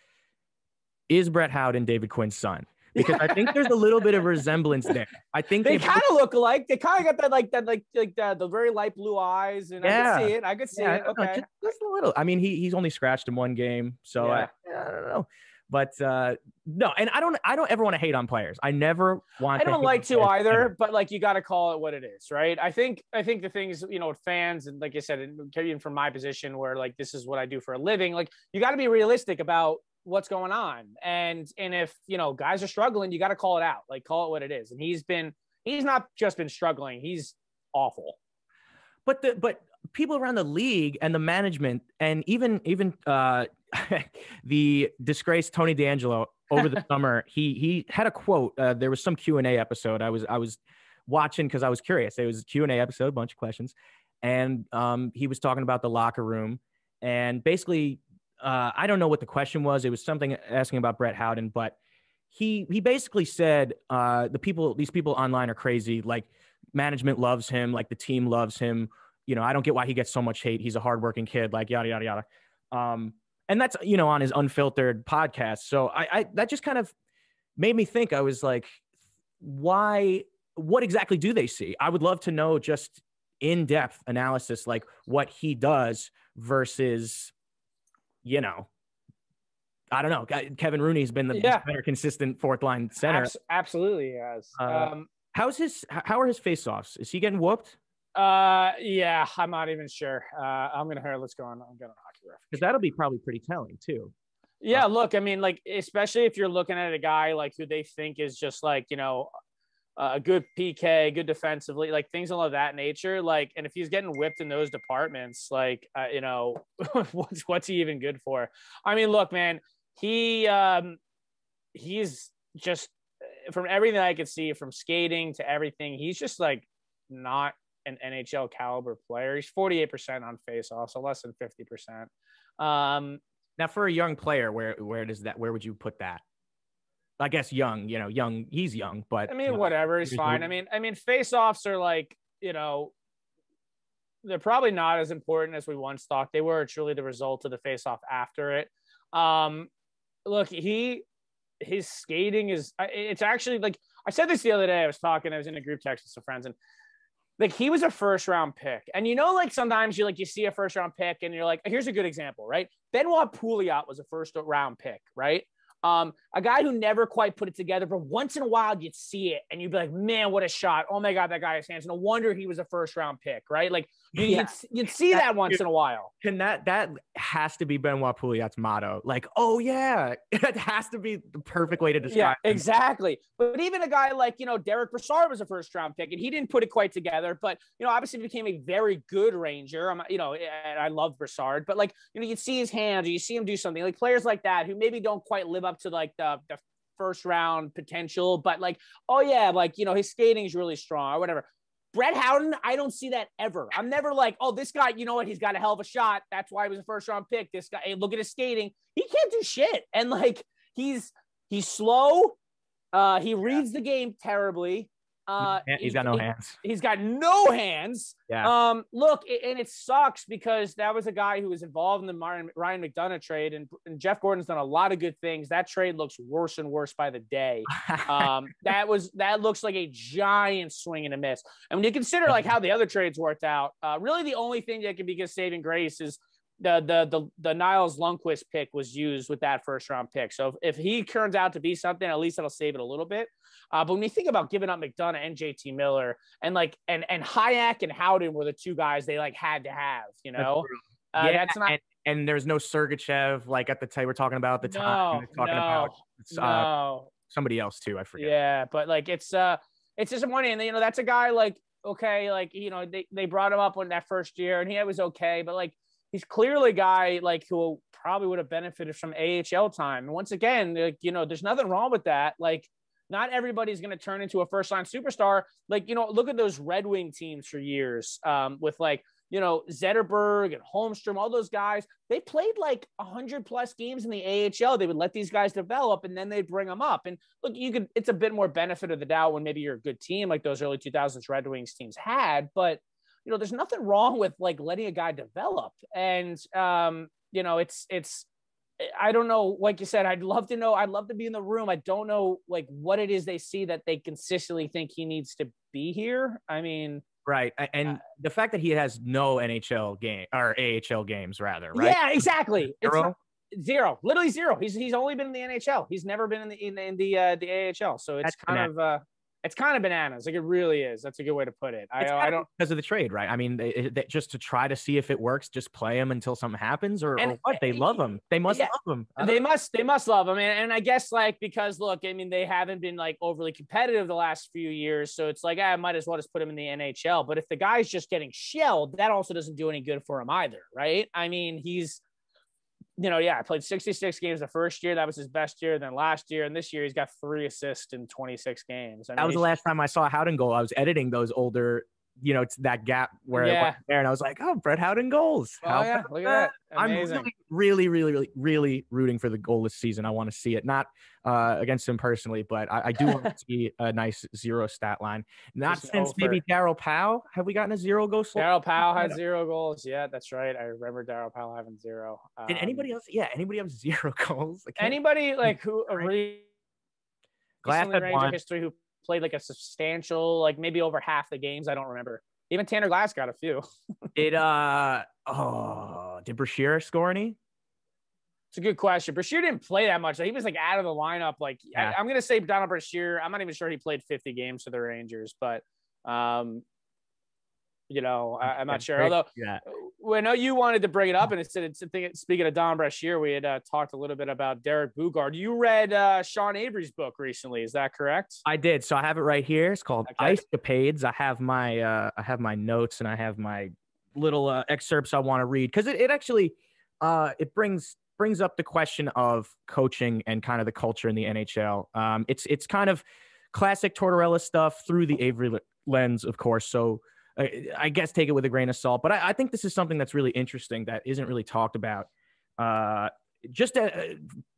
Is Brett Howden David Quinn's son? Because I think there's a little bit of resemblance there. I think they kind of look alike. They kind of got that like that like like the, the very light blue eyes, and yeah. I could see it. I could see yeah, it. Okay, just, just, a little. I mean, he he's only scratched in one game, so yeah. I, I don't know. But uh, no, and I don't. I don't ever want to hate on players. I never want. To I don't like to either, but like you got to call it what it is, right? I think. I think the things you know, fans and like I said, even from my position where like this is what I do for a living, like you got to be realistic about what's going on. And and if you know guys are struggling, you got to call it out. Like call it what it is. And he's been he's not just been struggling. He's awful. But the but people around the league and the management and even even uh, the disgraced Tony DeAngelo over the summer, he he had a quote. Uh, there was some Q and A episode. I was I was watching because I was curious. It was a Q and A episode, a bunch of questions, and um, he was talking about the locker room and basically uh, I don't know what the question was. It was something asking about Brett Howden, but he he basically said uh, the people these people online are crazy. Like management loves him, like the team loves him. You know, I don't get why he gets so much hate. He's a hardworking kid, like yada yada yada. Um, and that's you know on his unfiltered podcast. So I, I that just kind of made me think. I was like, why? What exactly do they see? I would love to know just in depth analysis, like what he does versus you know, I don't know. Kevin Rooney's been the yeah. better consistent fourth line center. Abs- absolutely has. Uh, um, how's his? How are his faceoffs? Is he getting whooped? Uh, yeah, I'm not even sure. Uh, I'm gonna hear. Let's go on. I'm gonna hockey reference because that'll be probably pretty telling too. Yeah, look, I mean, like, especially if you're looking at a guy like who they think is just like, you know, a good PK, good defensively, like things of that nature. Like, and if he's getting whipped in those departments, like, uh, you know, what's what's he even good for? I mean, look, man, he um, he's just from everything I could see, from skating to everything, he's just like not an NHL caliber player. He's 48% on face off, so less than 50%. Um, now for a young player, where where does that where would you put that? I guess young, you know, young, he's young, but I mean, know, whatever, he's fine. I mean, I mean, face offs are like, you know, they're probably not as important as we once thought they were. It's really the result of the face off after it. Um, look, he, his skating is, it's actually like, I said this the other day. I was talking, I was in a group text with some friends and like he was a first round pick. And you know, like sometimes you like, you see a first round pick and you're like, here's a good example, right? Benoit Pouliot was a first round pick, right? Um, a guy who never quite put it together, but once in a while you'd see it and you'd be like, man, what a shot. Oh my God, that guy has hands. No wonder he was a first round pick, right? Like you, yeah. you'd, you'd, see that, that once in a while. And that that has to be Benoit Pouliot's motto. Like, oh yeah, that has to be the perfect way to describe. Yeah, him. exactly. But even a guy like you know Derek Brassard was a first round pick, and he didn't put it quite together. But you know, obviously became a very good Ranger. I'm, you know, and I love Brassard, but like you know, you see his hands, or you see him do something like players like that who maybe don't quite live up to like the the first round potential, but like, oh yeah, like you know, his skating is really strong or whatever. Brett Howden, I don't see that ever. I'm never like, oh, this guy, you know what? He's got a hell of a shot. That's why he was a first round pick. This guy, hey, look at his skating. He can't do shit. And like, he's he's slow. Uh, he reads the game terribly. Uh, he's got no hands. He, has got no hands. Yeah. Um, look, and it sucks because that was a guy who was involved in the Ryan, Ryan McDonagh trade, and, and, Jeff Gorton's done a lot of good things. That trade looks worse and worse by the day. Um, that was that looks like a giant swing and a miss. And when you consider like how the other trades worked out, uh, really the only thing that can be good saving grace is the the the the Nils Lundkvist pick was used with that first round pick. So if, if he turns out to be something, at least it'll save it a little bit. Uh, but when you think about giving up McDonagh and JT Miller and like and and Hajek and Howden were the two guys they like had to have, you know. Uh, yeah, that's not. And, and, there's no Sergachev like at the time we're talking about at the time. Talking no, about uh, no. somebody else too. I forget. Yeah, but like it's uh it's disappointing. And you know that's a guy like okay, like you know they they brought him up when that first year and he was okay, but like he's clearly a guy like who probably would have benefited from AHL time. And once again, like, you know, there's nothing wrong with that. Like, not everybody's going to turn into a first line superstar. Like, you know, look at those Red Wing teams for years um, with like, you know, Zetterberg and Holmstrom, all those guys, they played like 100 plus games in the AHL. They would let these guys develop and then they'd bring them up. And look, you could, it's a bit more benefit of the doubt when maybe you're a good team like those early 2000s Red Wings teams had. But you know, there's nothing wrong with like letting a guy develop. And um, you know, it's it's I don't know, like you said, I'd love to know, I'd love to be in the room. I don't know like what it is they see that they consistently think he needs to be here. I mean, Right. And uh, the fact that he has no NHL game or AHL games rather, right? Yeah, exactly. Zero. zero. Literally zero. He's he's only been in the NHL. He's never been in the in the, in the uh the AHL. So it's That's kind of uh it's kind of bananas. Like it really is. That's a good way to put it. I, I don't because of the trade, right? I mean, they, they, just to try to see if it works, just play them until something happens, or, and, or what? They love them. They must yeah, love them. They must. They must love him. And, and I guess like because look, I mean, they haven't been like overly competitive the last few years, so it's like ah, I might as well just put him in the NHL. But if the guy's just getting shelled, that also doesn't do any good for him either, right? I mean, he's you know, yeah, I played 66 games the first year. That was his best year. Then last year and this year, he's got three assists in 26 games. I mean, that was the last time I saw Howden goal. I was editing those older, you know, it's that gap where yeah. there, and I was like, oh, Brett Howden goals. Oh, How yeah. Look at that. Amazing. I'm really, really, really, really, really rooting for the goal this season. I want to see it. Not uh, against him personally, but I, I do want to see a nice zero stat line. Not Just since maybe Daryl Powell. Have we gotten a zero goal? Daryl Powell had zero goals. Yeah, that's right. I remember Daryl Powell having zero. Um, Did anybody else? Yeah, anybody have zero goals? Anybody like who? Right. Glass had one. history who played like a substantial, like maybe over half the games. I don't remember. Even Tanner Glass got a few. did uh oh did Brashear score any? It's a good question. Brashear didn't play that much. He was like out of the lineup. Like yeah. I, am gonna say Donald Brashear. I'm not even sure he played 50 games for the Rangers, but um, you know, I, am not sure. Although yeah. I know you wanted to bring it up, and instead, speaking of Don Brashear, we had uh, talked a little bit about Derek Boogaard. You read uh, Sean Avery's book recently, is that correct? I did. So I have it right here. It's called okay. Ice Capades. I have my uh, I have my notes and I have my little uh, excerpts I want to read because it, it actually uh, it brings brings up the question of coaching and kind of the culture in the NHL. Um, it's it's kind of classic Tortorella stuff through the Avery lens, of course. So I guess take it with a grain of salt. But I, I, think this is something that's really interesting that isn't really talked about. Uh, just uh,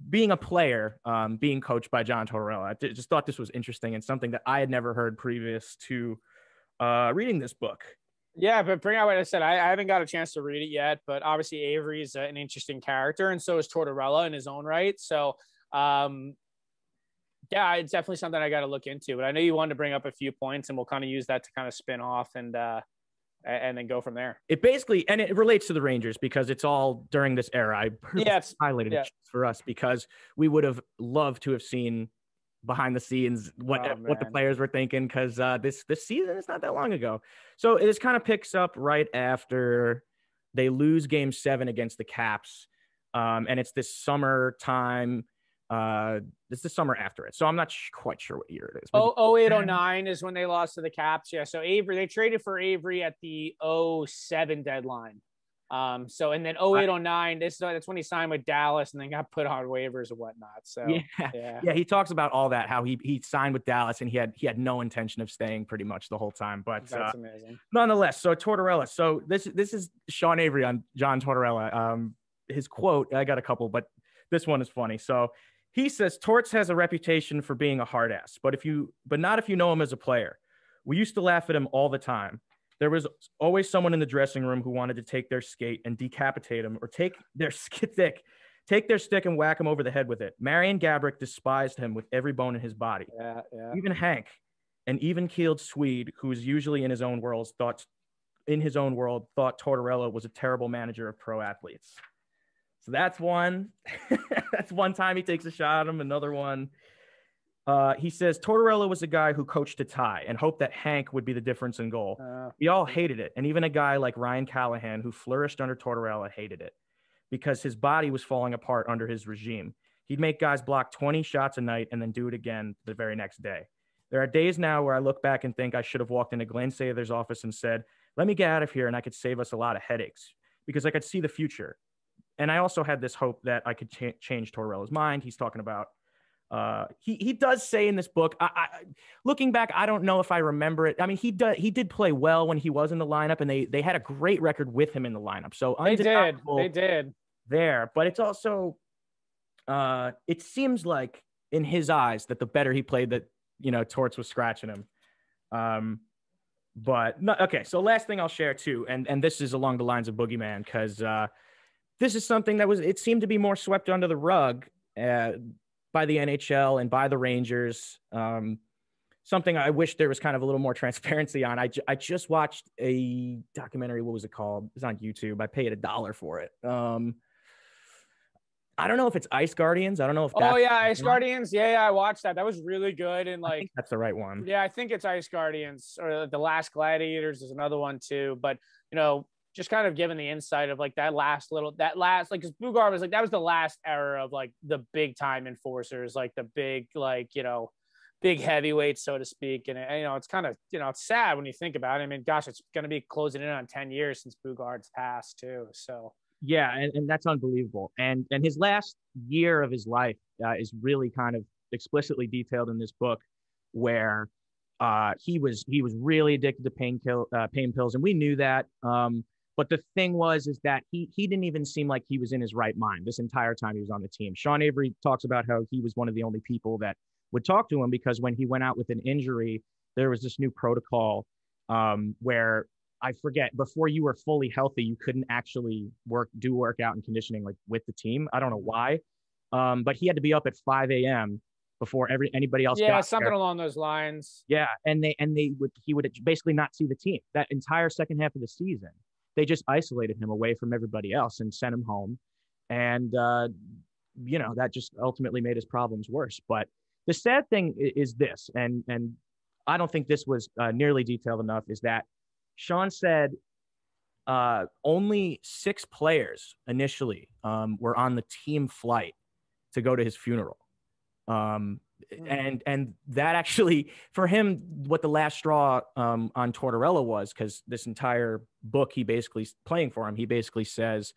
being a player, um, being coached by John Tortorella, I just thought this was interesting and something that I had never heard previous to uh, reading this book. Yeah, but bring out what I said. I, I, haven't got a chance to read it yet, but obviously Avery is an interesting character, and so is Tortorella in his own right. So, um, yeah, it's definitely something I got to look into. But I know you wanted to bring up a few points, and we'll kind of use that to kind of spin off and uh, and, then go from there. It basically and it relates to the Rangers because it's all during this era. I Yeah, it's- highlighted yeah. it for us because we would have loved to have seen behind the scenes what Oh, what the players were thinking because uh, this this season is not that long ago. So this kind of picks up right after they lose Game Seven against the Caps, um, and it's this summertime. Uh, it's the summer after it, so I'm not sh- quite sure what year it is. Maybe- Oh, 0809 is when they lost to the Caps. Yeah. So Avery, they traded for Avery at the 07 deadline. Um, so and then 0809, this that's when he signed with Dallas and then got put on waivers and whatnot. So yeah, yeah. yeah, he talks about all that how he he signed with Dallas and he had he had no intention of staying pretty much the whole time, but uh, amazing. nonetheless, so Tortorella. So this this is Sean Avery on John Tortorella. Um, his quote. I got a couple, but this one is funny. So he says Torts has a reputation for being a hard ass, but if you but not if you know him as a player. We used to laugh at him all the time. There was always someone in the dressing room who wanted to take their skate and decapitate him, or take their stick, take their stick and whack him over the head with it. Marian Gaborik despised him with every bone in his body. Yeah, yeah. Even Hank, an even-keeled Swede who is usually in his own world, thought in his own world thought Tortorella was a terrible manager of pro athletes. So that's one. that's one time he takes a shot at him. Another one. Uh, he says Tortorella was a guy who coached to tie and hoped that Hank would be the difference in goal. Uh, We all hated it. And even a guy like Ryan Callahan, who flourished under Tortorella, hated it because his body was falling apart under his regime. He'd make guys block 20 shots a night and then do it again the very next day. There are days now where I look back and think I should have walked into Glenn Sather's office and said, Let me get out of here and I could save us a lot of headaches because I could see the future. And I also had this hope that I could cha- change Tortorella's mind. He's talking about uh, he he does say in this book. I, I, looking back, I don't know if I remember it. I mean, he did he did play well when he was in the lineup, and they they had a great record with him in the lineup. So they did. They did. there, but it's also uh, it seems like in his eyes that the better he played, that you know Torts was scratching him. Um, but no, okay. So last thing I'll share too, and and this is along the lines of Boogeyman because uh, this is something that was it seemed to be more swept under the rug uh, by the NHL and by the Rangers. Um, something I wish there was kind of a little more transparency on. I, ju- I just watched a documentary. What was it called? It's on YouTube. I paid a dollar for it. Um, I don't know if it's Ice Guardians. I don't know if Oh yeah, Ice. Guardians. Yeah, yeah, I watched that. That was really good. And I like, think that's the right one. yeah, I think it's Ice Guardians or the Last Gladiators is another one too. But you know, just kind of giving the insight of like that last little that last like because Boogaard was like that was the last era of like the big time enforcers, like the big like you know big heavyweights, so to speak. And, and you know, it's kind of you know it's sad when you think about it. I mean, gosh, it's going to be closing in on ten years since Boogaard's passed too. So Yeah, and, and that's unbelievable. And and his last year of his life uh, is really kind of explicitly detailed in this book, where uh, he was he was really addicted to pain kill uh, pain pills, and we knew that. Um, but the thing was, is that he he didn't even seem like he was in his right mind this entire time he was on the team. Sean Avery talks about how he was one of the only people that would talk to him because when he went out with an injury, there was this new protocol um, where I forget before you were fully healthy, you couldn't actually work, do workout and conditioning like with the team. I don't know why, um, but he had to be up at 5 a.m. before every anybody else. yeah, something there. along those lines. Yeah, and they and they would he would basically not see the team that entire second half of the season. They just isolated him away from everybody else and sent him home, and uh, you know that just ultimately made his problems worse. But the sad thing is this, and and I don't think this was uh, nearly detailed enough. Is that Sean said uh, only six players initially um, were on the team flight to go to his funeral. Um, and and that actually for him what the last straw um, on Tortorella was because this entire book he basically playing for him he basically says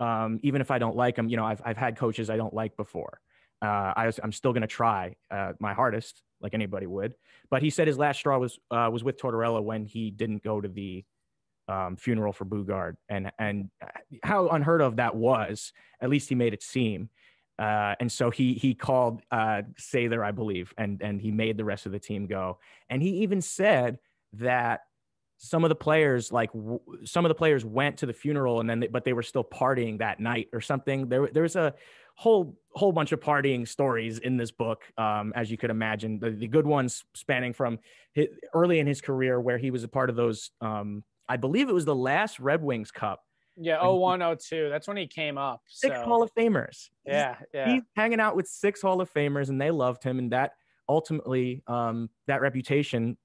um, even if I don't like him you know I've, I've had coaches I don't like before. Uh, I I'm still going to try uh, my hardest like anybody would. But he said his last straw was uh, was with Tortorella when he didn't go to the um, funeral for Boogaard. And and how unheard of that was at least he made it seem uh, and so he he called uh, I believe, and and he made the rest of the team go. And he even said that some of the players, like w- some of the players, went to the funeral, and then they, but they were still partying that night or something. There there was a whole whole bunch of partying stories in this book, um, as you could imagine. The, the good ones spanning from his, early in his career, where he was a part of those um, I believe it was the last Red Wings Cup. Yeah, 0102. That's when he came up. Six. Hall of Famers. Yeah, yeah. He's hanging out with six Hall of Famers, and they loved him, and that ultimately, um, that reputation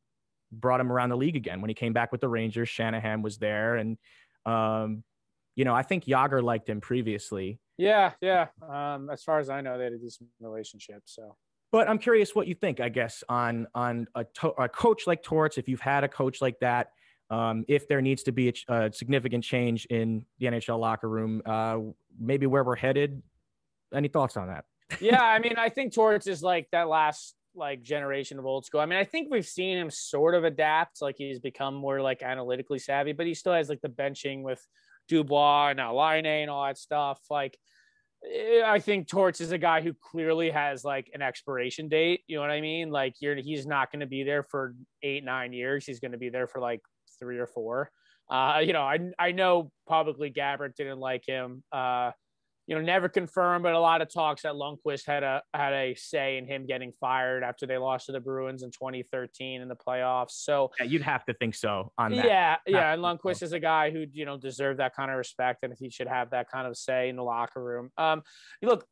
brought him around the league again. When he came back with the Rangers, Shanahan was there, and um, you know, I think Jagr liked him previously. Yeah, yeah. Um, as far as I know, they had a decent relationship. So, but I'm curious what you think. I guess on on a, to- a coach like Torts, if you've had a coach like that, um, if there needs to be a, a, significant change in the NHL locker room, uh, maybe where we're headed. Any thoughts on that? yeah, I mean, I think Torts is like that last like generation of old school. I mean, I think we've seen him sort of adapt, like he's become more like analytically savvy, but he still has like the benching with Dubois and now and all that stuff. Like, eh, I think Torts is a guy who clearly has like an expiration date. You know what I mean? Like, you're he's not going to be there for eight nine years. He's going to be there for like three or four. Uh, you know, I I know publicly Gaborik didn't like him. Uh, you know, never confirmed, but a lot of talks that Lundqvist had a had a say in him getting fired after they lost to the Bruins in 2013 in the playoffs. So yeah, you'd have to think so on that. Yeah, yeah, and Lundqvist is a guy who you know deserved that kind of respect, and he should have that kind of say in the locker room. Um, look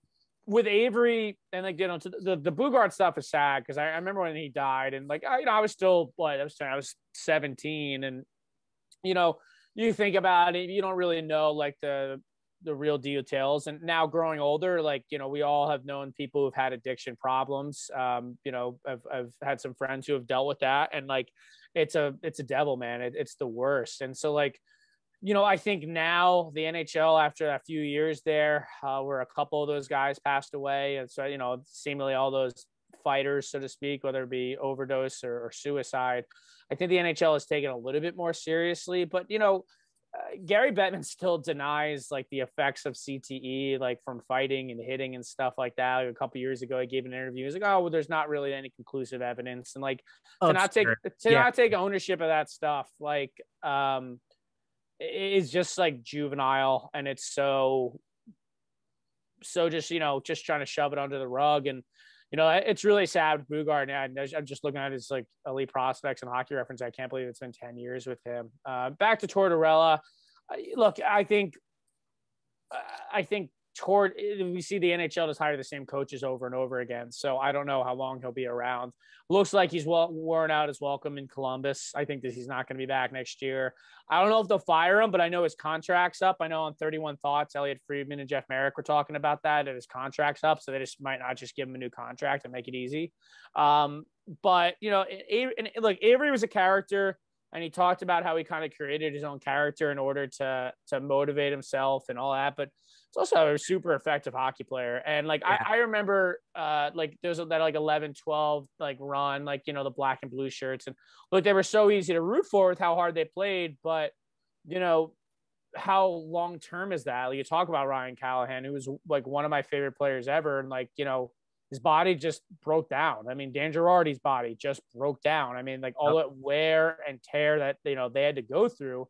with Avery and like you know the the Boogaard stuff is sad because I, I, remember when he died and like I, you know I was still what I was I was 17 and you know you think about it you don't really know like the the real details. And now growing older, like, you know, we all have known people who've had addiction problems. Um, you know, I've, I've had some friends who have dealt with that and like, it's a, it's a devil, man. It, it's the worst. And so like, you know, I think now the NHL after a few years there, uh, where a couple of those guys passed away. And so, you know, seemingly all those fighters, so to speak, whether it be overdose or, or suicide, I think the NHL has taken a little bit more seriously, but you know, uh, Gary Bettman still denies like the effects of CTE, like from fighting and hitting and stuff like that. Like, a couple years ago, he gave an interview. He's like, "Oh, well, there's not really any conclusive evidence," and like oh, to not take to yeah. not take ownership of that stuff, like um, is just like juvenile, and it's so so just you know just trying to shove it under the rug and you know, it's really sad with Boogaard. And I'm just looking at his like elite prospects and hockey reference. I can't believe it's been 10 years with him. Uh, back to Tortorella. Look, I think, I think toward we see the NHL just hire the same coaches over and over again. So I don't know how long he'll be around. Looks like he's well worn out his welcome in Columbus. I think that he's not going to be back next year. I don't know if they'll fire him, but I know his contract's up. I know on 31 Thoughts, Elliotte Friedman and Jeff Marek were talking about that, his contract's up. So they just might not just give him a new contract and make it easy. Um, but, you know, and look, Avery was a character and he talked about how he kind of created his own character in order to to motivate himself and all that. But it's also a super effective hockey player. And like yeah. I, I, remember uh like there's that like 11, 12 like run, like you know, the black and blue shirts. And look, they were so easy to root for with how hard they played, but you know, how long term is that? Like you talk about Ryan Callahan, who was like one of my favorite players ever, and like, you know, his body just broke down. I mean, Dan Girardi's body just broke down. I mean, like all yep. that wear and tear that you know they had to go through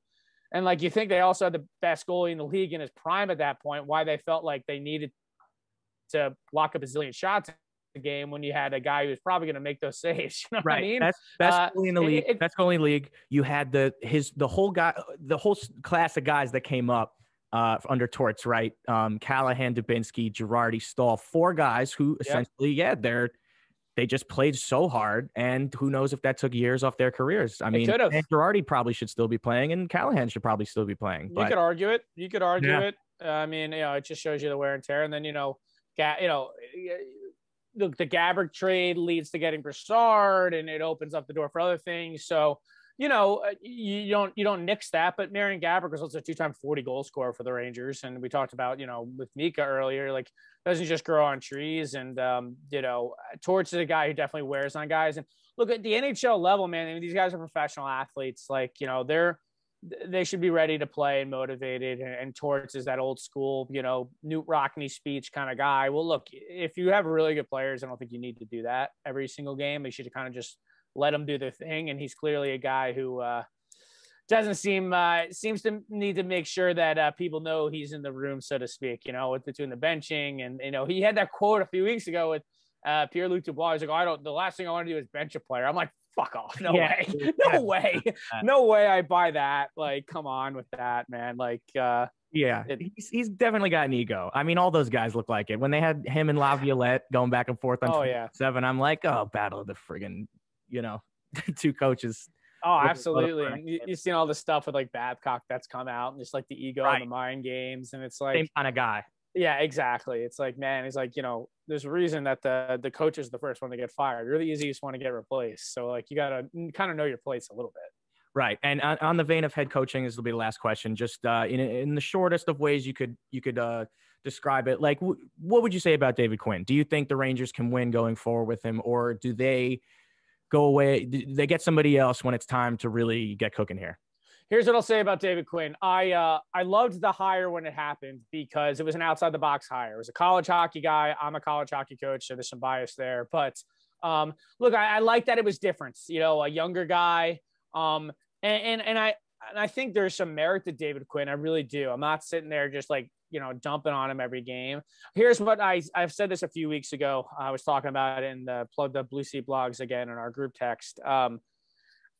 and like you think they also had the best goalie in the league in his prime at that point, why they felt like they needed to block a bazillion shots in the game when you had a guy who was probably going to make those saves. You know right. I mean? Best, best uh, goalie in the league. It, best goalie in the league. You had the his the whole guy the whole class of guys that came up uh, under Torts, right? Um, Callahan, Dubinsky, Girardi, Staal, four guys who essentially, yeah, they're they just played so hard, and who knows if that took years off their careers. I mean, Girardi probably should still be playing, and Callahan should probably still be playing. But, you could argue it. You could argue yeah. it. I mean, you know, it just shows you the wear and tear. And then you know, ga- you know, look, the Gaborik trade leads to getting Brassard, and it opens up the door for other things. So you know, uh, you don't you don't nix that, but Marian Gaborik was also a two-time 40 goal scorer for the Rangers, and we talked about you know with Mika earlier, like doesn't just grow on trees, and um, you know, Torts is a guy who definitely wears on guys. And look at the NHL level, man. I mean, these guys are professional athletes. Like you know, they're they should be ready to play and motivated. And, and is that old school, you know, Knute Rockne speech kind of guy. Well, look, if you have really good players, I don't think you need to do that every single game. They should kind of just let them do their thing. And he's clearly a guy who uh, doesn't seem uh, seems to need to make sure that uh, people know he's in the room, so to speak. You know, with between the benching and you know he had that quote a few weeks ago with uh, Pierre Luc Dubois. He's like, oh, I don't. The last thing I want to do is bench a player. I'm like, fuck off. No yeah. way. No way. No way I buy that. Like, come on with that, man. Like, uh, yeah, it, he's, he's definitely got an ego. I mean, all those guys look like it. When they had him and Laviolette going back and forth on oh, yeah. seven, I'm like, oh, battle of the friggin', you know, two coaches. Oh, absolutely. You, you've seen all the stuff with like Babcock that's come out and just like the ego right. and the mind games. And it's like, same kind of guy. Yeah, exactly. It's like, man, he's like, you know, there's a reason that the the coach is the first one to get fired. You're the easiest one to get replaced. So like, you gotta kind of know your place a little bit. Right, and on, on the vein of head coaching, this will be the last question. Just uh, in in the shortest of ways you could you could uh, describe it. Like, w- what would you say about David Quinn? Do you think the Rangers can win going forward with him, or do they go away? They get somebody else when it's time to really get cooking here? here's what I'll say about David Quinn. I uh, I loved the hire when it happened because it was an outside the box hire. It was a college hockey guy. I'm a college hockey coach, so there's some bias there. But um, look, I, I like that it was different. You know, a younger guy. Um, and, and and I and I think there's some merit to David Quinn. I really do. I'm not sitting there just like you know dumping on him every game. Here's what I I've said this a few weeks ago. I was talking about it in the plug the Blue Seat blogs again in our group text. Um,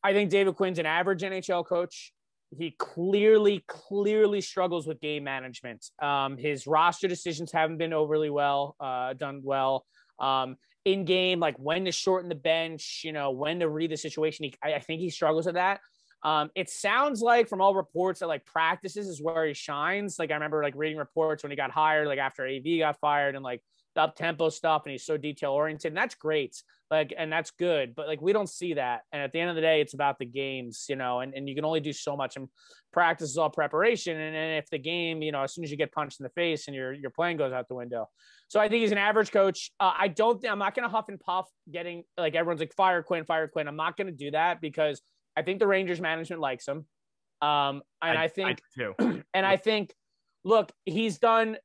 I think David Quinn's an average NHL coach he clearly, clearly struggles with game management. Um, his roster decisions haven't been overly well uh, done well. Um, in game, like when to shorten the bench, you know, when to read the situation. He, I, I think he struggles with that. Um, it sounds like from all reports that like practices is where he shines. Like I remember like reading reports when he got hired, like after AV got fired, and like the up tempo stuff and he's so detail oriented and that's great. Like and that's good but like we don't see that. And at the end of the day it's about the games you know and, and you can only do so much and practice is all preparation and, and if the game you know as soon as you get punched in the face and your your plan goes out the window. So i think he's an average coach. Uh, i don't i'm not going to huff and puff getting like everyone's like fire quinn fire quinn. I'm not going to do that because i think the rangers management likes him um and i, I think I and i think look he's done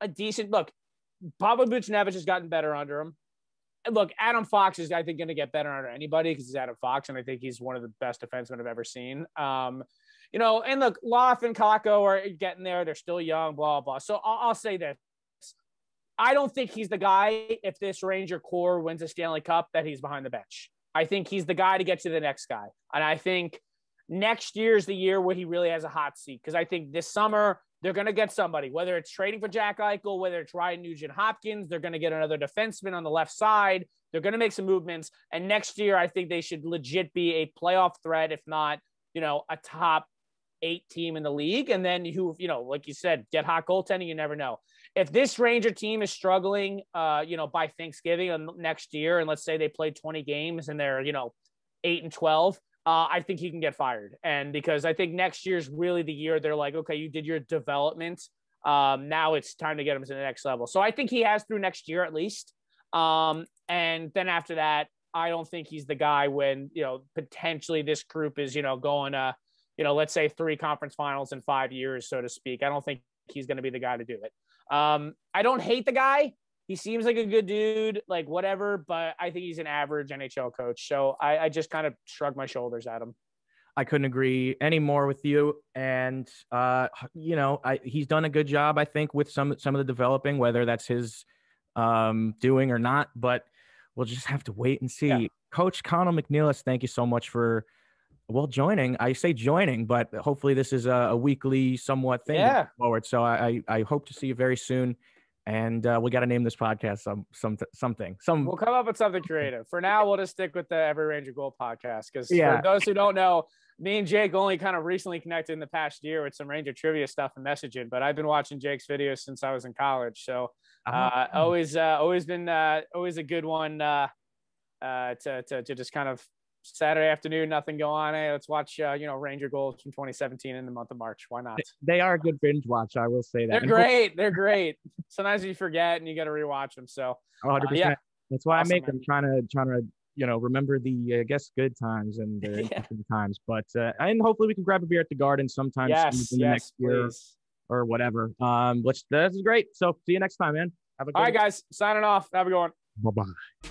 a decent look Pavel Buchnevich has gotten better under him. look, Adam Fox is, I think, going to get better under anybody because he's Adam Fox, and I think he's one of the best defensemen I've ever seen. Um, you know, and look, Loff and Kakko are getting there. They're still young, blah, blah. So I'll, I'll say this. I don't think he's the guy, if this Ranger core wins a Stanley Cup, that he's behind the bench. I think he's the guy to get to the next guy. And I think next year is the year where he really has a hot seat because I think this summer they're going to get somebody, whether it's trading for Jack Eichel, whether it's Ryan Nugent Hopkins, they're going to get another defenseman on the left side. They're going to make some movements. And next year, I think they should legit be a playoff threat, if not, you know, a top eight team in the league. And then who, you know, like you said, get hot goaltending, you never know. If this Ranger team is struggling, uh, you know, by Thanksgiving next year, and let's say they play 20 games and they're, you know, eight and 12, uh, I think he can get fired. And because I think next year's really the year they're like, okay, you did your development. Um, now it's time to get him to the next level. So I think he has through next year at least. Um, and then after that, I don't think he's the guy when, you know, potentially this group is, you know, going to, you know, let's say three conference finals in five years, so to speak. I don't think he's going to be the guy to do it. Um, I don't hate the guy he seems like a good dude, like whatever, but I think he's an average NHL coach. So I, I just kind of shrug my shoulders at him. I couldn't agree any more with you. And uh, you know, I, he's done a good job, I think, with some some of the developing, whether that's his um, doing or not. But we'll just have to wait and see. Yeah. Coach Connell McNeilis, thank you so much for well joining. I say joining, but hopefully this is a, a weekly, somewhat thing yeah. forward. So I, I hope to see you very soon and uh, we got to name this podcast some some something. Some we'll come up with something creative. For now, we'll just stick with the Every Ranger Goal podcast because yeah. for those who don't know, me and Jake only kind of recently connected in the past year with some Ranger trivia stuff and messaging. But I've been watching Jake's videos since I was in college, so uh, uh, always uh, always been uh, always a good one uh, uh, to, to to just kind of Saturday afternoon, nothing go on. Hey, let's watch, uh, you know, Ranger goals from 2017 in the month of March. Why not? They are a good binge watch. I will say that. They're great. They're great. Sometimes you forget and you got to rewatch them. So, 100%. Uh, yeah. That's why awesome, I make them trying to, trying to, you know, remember the, I guess, good times and the yeah. times. But, uh, and hopefully we can grab a beer at the garden sometime yes, in the yes, next year please. or whatever. Um, which this is great. So see you next time, man. Have a good All right, guys. Signing off. Have a good one. Bye bye.